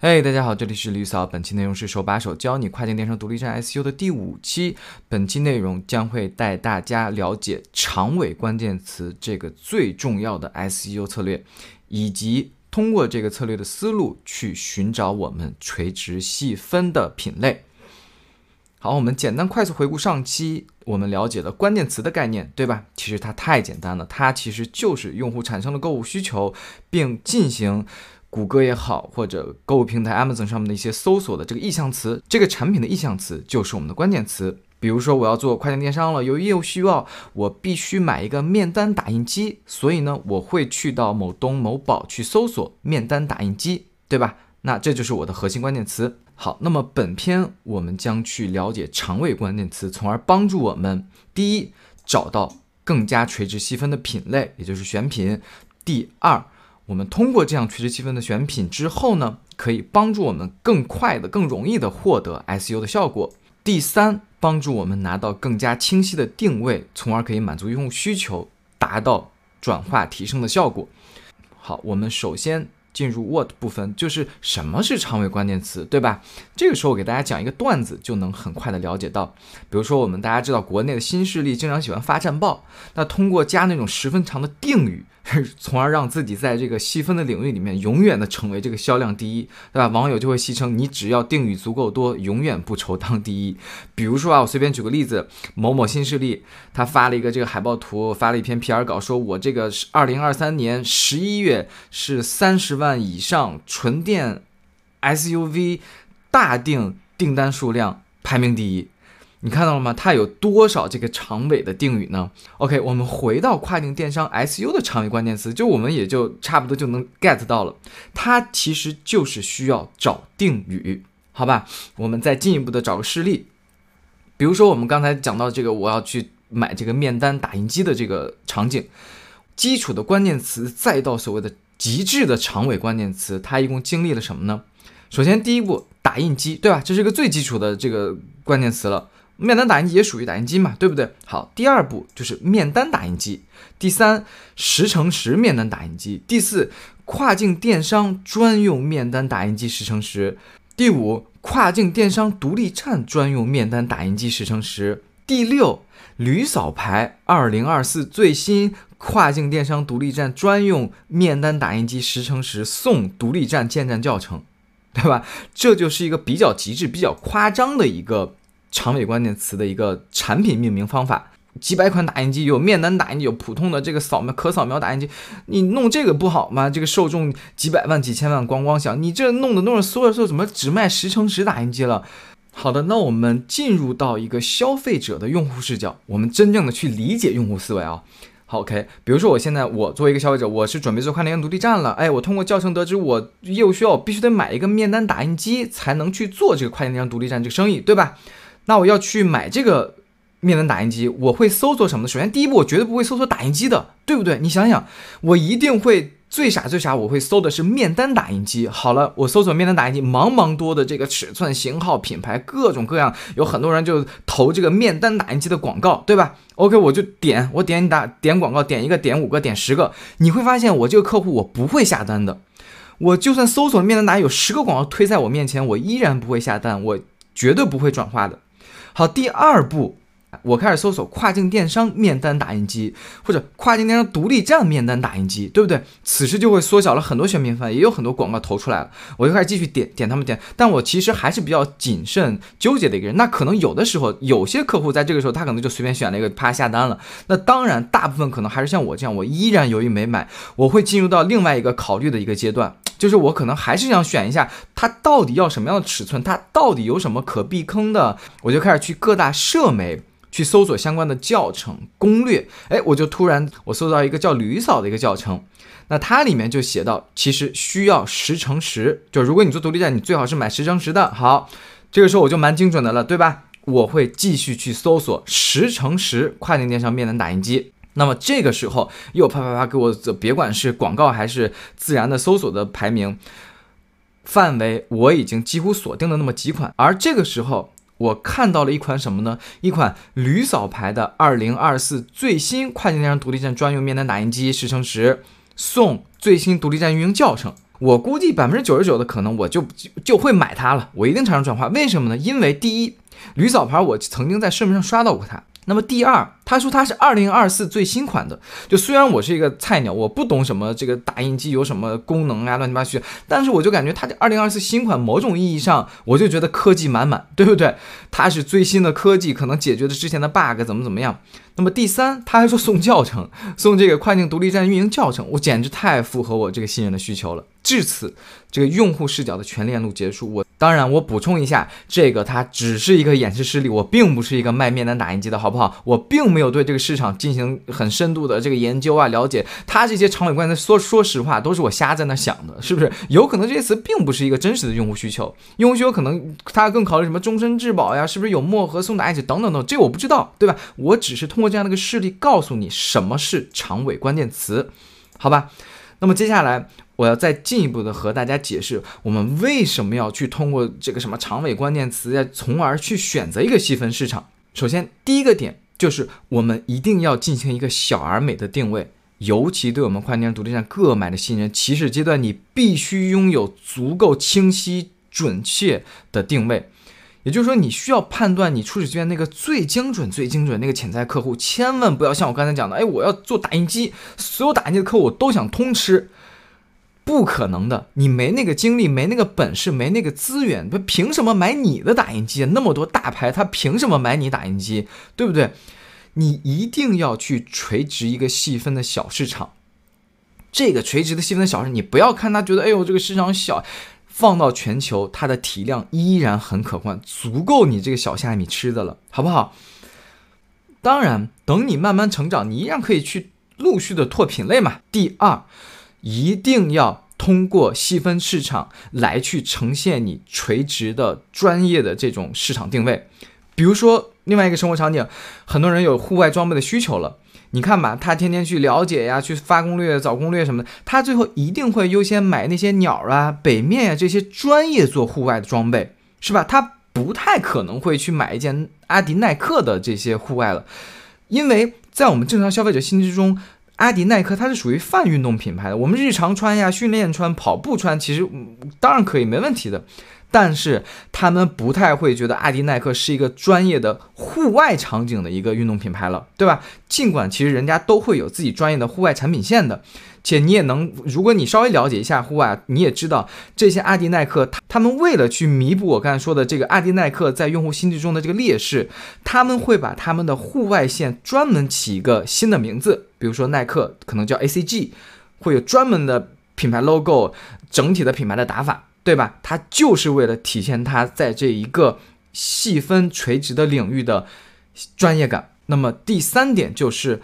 嘿，大家好，这里是李嫂。本期内容是手把手教你跨境电商独立站 SEO 的第五期。本期内容将会带大家了解长尾关键词这个最重要的 SEO 策略，以及通过这个策略的思路去寻找我们垂直细分的品类。好，我们简单快速回顾上期，我们了解了关键词的概念，对吧？其实它太简单了，它其实就是用户产生了购物需求，并进行。谷歌也好，或者购物平台 Amazon 上面的一些搜索的这个意向词，这个产品的意向词就是我们的关键词。比如说，我要做跨境电商了，由于业务需要，我必须买一个面单打印机，所以呢，我会去到某东某宝去搜索面单打印机，对吧？那这就是我的核心关键词。好，那么本篇我们将去了解长尾关键词，从而帮助我们第一找到更加垂直细分的品类，也就是选品；第二。我们通过这样垂直细分的选品之后呢，可以帮助我们更快的、更容易的获得 S U 的效果。第三，帮助我们拿到更加清晰的定位，从而可以满足用户需求，达到转化提升的效果。好，我们首先。进入 what 部分，就是什么是长尾关键词，对吧？这个时候我给大家讲一个段子，就能很快的了解到。比如说，我们大家知道国内的新势力经常喜欢发战报，那通过加那种十分长的定语，从而让自己在这个细分的领域里面永远的成为这个销量第一，对吧？网友就会戏称你只要定语足够多，永远不愁当第一。比如说啊，我随便举个例子，某某新势力他发了一个这个海报图，发了一篇 PR 稿，说我这个是二零二三年十一月是三十万。万以上纯电 SUV 大定订单数量排名第一，你看到了吗？它有多少这个长尾的定语呢？OK，我们回到跨境电商 SU 的长尾关键词，就我们也就差不多就能 get 到了。它其实就是需要找定语，好吧？我们再进一步的找个事例，比如说我们刚才讲到这个，我要去买这个面单打印机的这个场景，基础的关键词再到所谓的。极致的长尾关键词，它一共经历了什么呢？首先，第一步，打印机，对吧？这是一个最基础的这个关键词了。面单打印机也属于打印机嘛，对不对？好，第二步就是面单打印机。第三，十乘十面单打印机。第四，跨境电商专用面单打印机十乘十。第五，跨境电商独立站专用面单打印机十乘十。第六，驴嫂牌二零二四最新。跨境电商独立站专用面单打印机十乘十送独立站建站教程，对吧？这就是一个比较极致、比较夸张的一个长尾关键词的一个产品命名方法。几百款打印机，有面单打印机，有普通的这个扫描可扫描打印机，你弄这个不好吗？这个受众几百万、几千万，咣咣响，你这弄的弄着说着说怎么只卖十乘十打印机了？好的，那我们进入到一个消费者的用户视角，我们真正的去理解用户思维啊。好，OK，比如说我现在我作为一个消费者，我是准备做跨境电商独立站了，哎，我通过教程得知我业务需要，我必须得买一个面单打印机才能去做这个跨境电商独立站这个生意，对吧？那我要去买这个面单打印机，我会搜索什么呢？首先第一步，我绝对不会搜索打印机的，对不对？你想想，我一定会。最傻最傻，我会搜的是面单打印机。好了，我搜索面单打印机，茫茫多的这个尺寸、型号、品牌，各种各样，有很多人就投这个面单打印机的广告，对吧？OK，我就点，我点你打点广告，点一个，点五个，点十个，你会发现我这个客户我不会下单的。我就算搜索面单打有十个广告推在我面前，我依然不会下单，我绝对不会转化的。好，第二步。我开始搜索跨境电商面单打印机，或者跨境电商独立站面单打印机，对不对？此时就会缩小了很多选品范围，也有很多广告投出来了。我就开始继续点点他们点，但我其实还是比较谨慎纠结的一个人。那可能有的时候，有些客户在这个时候，他可能就随便选了一个，啪下单了。那当然，大部分可能还是像我这样，我依然犹豫没买。我会进入到另外一个考虑的一个阶段，就是我可能还是想选一下，它到底要什么样的尺寸，它到底有什么可避坑的，我就开始去各大社媒。去搜索相关的教程攻略，哎，我就突然我搜到一个叫吕嫂的一个教程，那它里面就写到，其实需要十乘十，就如果你做独立站，你最好是买十乘十的。好，这个时候我就蛮精准的了，对吧？我会继续去搜索十乘十跨境电商面单打印机，那么这个时候又啪啪啪给我，别管是广告还是自然的搜索的排名范围，我已经几乎锁定了那么几款，而这个时候。我看到了一款什么呢？一款驴嫂牌的二零二四最新跨境电商独立站专用面单打印机十乘十，送最新独立站运营教程。我估计百分之九十九的可能我就就会买它了，我一定产生转化。为什么呢？因为第一，驴嫂牌我曾经在市面上刷到过它。那么第二，他说它是二零二四最新款的。就虽然我是一个菜鸟，我不懂什么这个打印机有什么功能啊，乱七八糟，但是我就感觉它这二零二四新款，某种意义上我就觉得科技满满，对不对？它是最新的科技，可能解决了之前的 bug，怎么怎么样。那么第三，他还说送教程，送这个跨境独立站运营教程，我简直太符合我这个新人的需求了。至此，这个用户视角的全链路结束。我当然，我补充一下，这个它只是一个演示示例，我并不是一个卖面单打印机的，好不好？我并没有对这个市场进行很深度的这个研究啊，了解。它这些长尾关键说说实话，都是我瞎在那想的，是不是？有可能这些词并不是一个真实的用户需求，用户需求可能他更考虑什么终身质保呀，是不是有墨盒送打印纸等等等，这我不知道，对吧？我只是通过这样的一个事例告诉你什么是长尾关键词，好吧？那么接下来。我要再进一步的和大家解释，我们为什么要去通过这个什么长尾关键词，从而去选择一个细分市场。首先，第一个点就是我们一定要进行一个小而美的定位，尤其对我们快电独立站各买的新人，起始阶段你必须拥有足够清晰准确的定位。也就是说，你需要判断你初始阶段那个最精准、最精准那个潜在客户，千万不要像我刚才讲的，哎，我要做打印机，所有打印机的客户我都想通吃。不可能的，你没那个精力，没那个本事，没那个资源，他凭什么买你的打印机？那么多大牌，他凭什么买你打印机？对不对？你一定要去垂直一个细分的小市场。这个垂直的细分的小市场，你不要看他觉得，哎呦，这个市场小，放到全球，它的体量依然很可观，足够你这个小虾米吃的了，好不好？当然，等你慢慢成长，你依然可以去陆续的拓品类嘛。第二。一定要通过细分市场来去呈现你垂直的专业的这种市场定位。比如说，另外一个生活场景，很多人有户外装备的需求了，你看吧，他天天去了解呀，去发攻略、找攻略什么的，他最后一定会优先买那些鸟啊、北面呀这些专业做户外的装备，是吧？他不太可能会去买一件阿迪耐克的这些户外了，因为在我们正常消费者心智中。阿迪耐克它是属于泛运动品牌的，我们日常穿呀、训练穿、跑步穿，其实当然可以，没问题的。但是他们不太会觉得阿迪耐克是一个专业的户外场景的一个运动品牌了，对吧？尽管其实人家都会有自己专业的户外产品线的。且你也能，如果你稍微了解一下户外，你也知道这些阿迪耐克，他们为了去弥补我刚才说的这个阿迪耐克在用户心智中的这个劣势，他们会把他们的户外线专门起一个新的名字，比如说耐克可能叫 ACG，会有专门的品牌 logo，整体的品牌的打法，对吧？它就是为了体现它在这一个细分垂直的领域的专业感。那么第三点就是。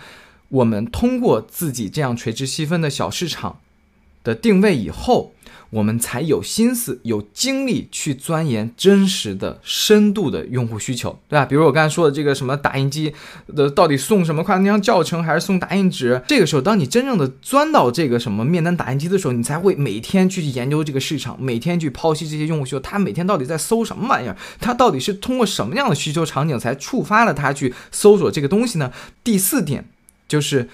我们通过自己这样垂直细分的小市场的定位以后，我们才有心思、有精力去钻研真实的、深度的用户需求，对吧？比如我刚才说的这个什么打印机的，到底送什么快递箱教程，还是送打印纸？这个时候，当你真正的钻到这个什么面单打印机的时候，你才会每天去研究这个市场，每天去剖析这些用户需求，他每天到底在搜什么玩意儿？他到底是通过什么样的需求场景才触发了他去搜索这个东西呢？第四点。就是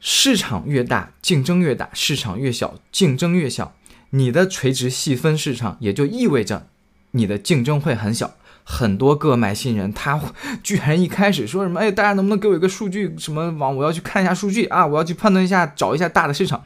市场越大，竞争越大；市场越小，竞争越小。你的垂直细分市场，也就意味着你的竞争会很小。很多个买新人，他居然一开始说什么：“哎，大家能不能给我一个数据？什么网？我要去看一下数据啊！我要去判断一下，找一下大的市场。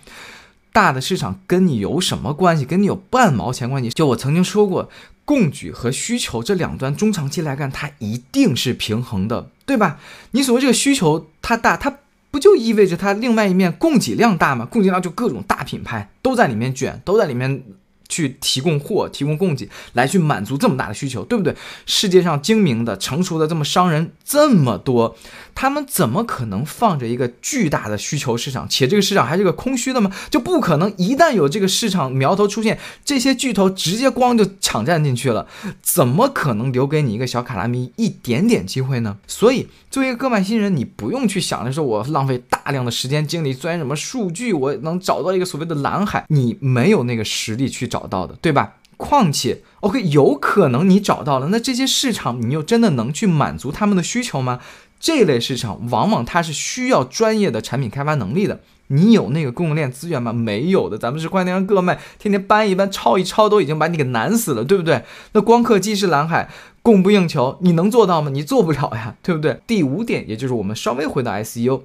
大的市场跟你有什么关系？跟你有半毛钱关系？就我曾经说过，供给和需求这两端，中长期来看，它一定是平衡的，对吧？你所谓这个需求它大，它。就意味着它另外一面供给量大嘛？供给量就各种大品牌都在里面卷，都在里面。去提供货、提供供给，来去满足这么大的需求，对不对？世界上精明的、成熟的这么商人这么多，他们怎么可能放着一个巨大的需求市场，且这个市场还是个空虚的吗？就不可能。一旦有这个市场苗头出现，这些巨头直接光就抢占进去了，怎么可能留给你一个小卡拉米一点点机会呢？所以，作为一个割麦新人，你不用去想着说我浪费大量的时间精力钻研什么数据，我能找到一个所谓的蓝海，你没有那个实力去找。找到的，对吧？况且，OK，有可能你找到了，那这些市场你又真的能去满足他们的需求吗？这类市场往往它是需要专业的产品开发能力的。你有那个供应链资源吗？没有的，咱们是快电商各卖，天天搬一搬、抄一抄，都已经把你给难死了，对不对？那光刻机是蓝海，供不应求，你能做到吗？你做不了呀，对不对？第五点，也就是我们稍微回到 SEO，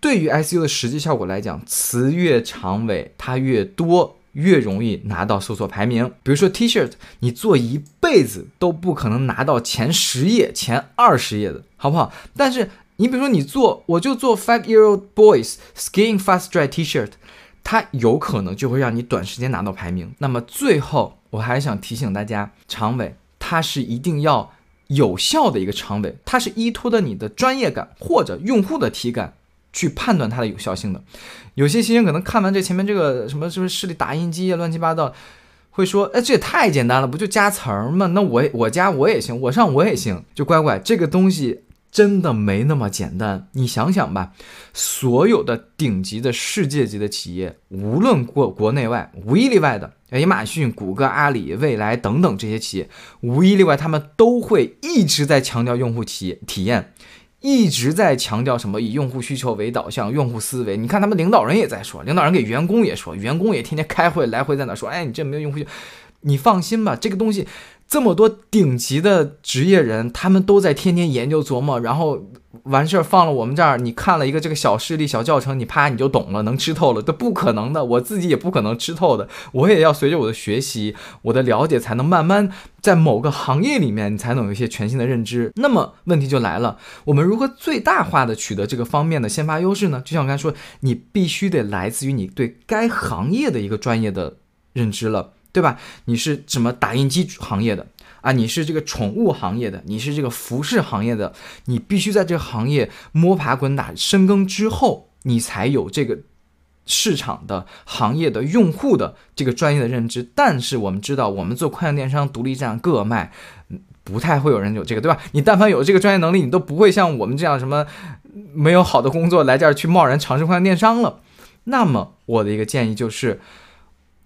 对于 SEO 的实际效果来讲，词越长尾，它越多。越容易拿到搜索排名。比如说 T-shirt，你做一辈子都不可能拿到前十页、前二十页的，好不好？但是你比如说你做，我就做 five-year-old boys skiing fast dry T-shirt，它有可能就会让你短时间拿到排名。那么最后，我还想提醒大家，长尾它是一定要有效的一个长尾，它是依托的你的专业感或者用户的体感。去判断它的有效性的，有些新人可能看完这前面这个什么什么视力打印机啊，乱七八糟，会说，哎，这也太简单了，不就加词儿吗？那我我加我也行，我上我也行。就乖乖，这个东西真的没那么简单。你想想吧，所有的顶级的世界级的企业，无论国国内外，无一例外的，亚马逊、谷歌、阿里、未来等等这些企业，无一例外，他们都会一直在强调用户体体验。一直在强调什么以用户需求为导向，用户思维。你看他们领导人也在说，领导人给员工也说，员工也天天开会，来回在那说，哎，你这没有用户需求。你放心吧，这个东西。这么多顶级的职业人，他们都在天天研究琢磨，然后完事儿放了我们这儿，你看了一个这个小事例、小教程，你啪你就懂了，能吃透了，这不可能的，我自己也不可能吃透的，我也要随着我的学习、我的了解，才能慢慢在某个行业里面，你才能有一些全新的认知。那么问题就来了，我们如何最大化的取得这个方面的先发优势呢？就像我刚才说，你必须得来自于你对该行业的一个专业的认知了。对吧？你是什么打印机行业的啊？你是这个宠物行业的？你是这个服饰行业的？你必须在这个行业摸爬滚打、深耕之后，你才有这个市场的行业的用户的这个专业的认知。但是我们知道，我们做快销电商、独立站、各卖，不太会有人有这个，对吧？你但凡有这个专业能力，你都不会像我们这样什么没有好的工作来这儿去贸然尝试快销电商了。那么我的一个建议就是。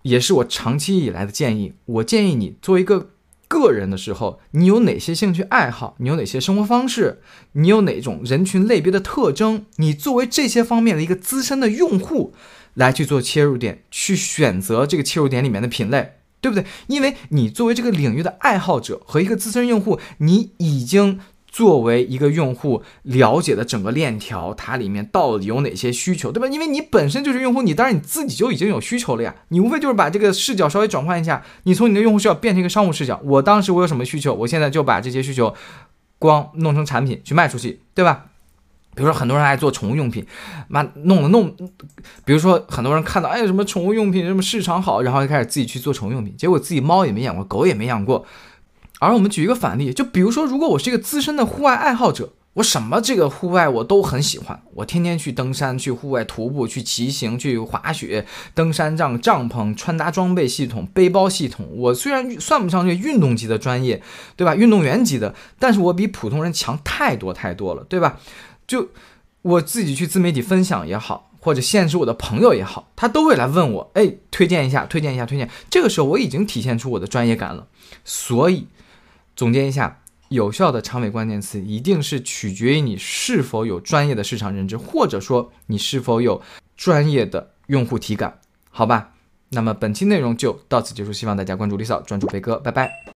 也是我长期以来的建议。我建议你做一个个人的时候，你有哪些兴趣爱好？你有哪些生活方式？你有哪种人群类别的特征？你作为这些方面的一个资深的用户来去做切入点，去选择这个切入点里面的品类，对不对？因为你作为这个领域的爱好者和一个资深用户，你已经。作为一个用户，了解的整个链条，它里面到底有哪些需求，对吧？因为你本身就是用户，你当然你自己就已经有需求了呀。你无非就是把这个视角稍微转换一下，你从你的用户视角变成一个商务视角。我当时我有什么需求，我现在就把这些需求光弄成产品去卖出去，对吧？比如说很多人爱做宠物用品，妈弄了弄，比如说很多人看到哎什么宠物用品什么市场好，然后就开始自己去做宠物用品，结果自己猫也没养过，狗也没养过。而我们举一个反例，就比如说，如果我是一个资深的户外爱好者，我什么这个户外我都很喜欢，我天天去登山、去户外徒步、去骑行、去滑雪、登山杖、帐篷、穿搭装备系统、背包系统，我虽然算不上这运动级的专业，对吧？运动员级的，但是我比普通人强太多太多了，对吧？就我自己去自媒体分享也好，或者限制我的朋友也好，他都会来问我，哎，推荐一下，推荐一下，推荐。这个时候我已经体现出我的专业感了，所以。总结一下，有效的长尾关键词一定是取决于你是否有专业的市场认知，或者说你是否有专业的用户体感，好吧？那么本期内容就到此结束，希望大家关注李嫂，专注飞哥，拜拜。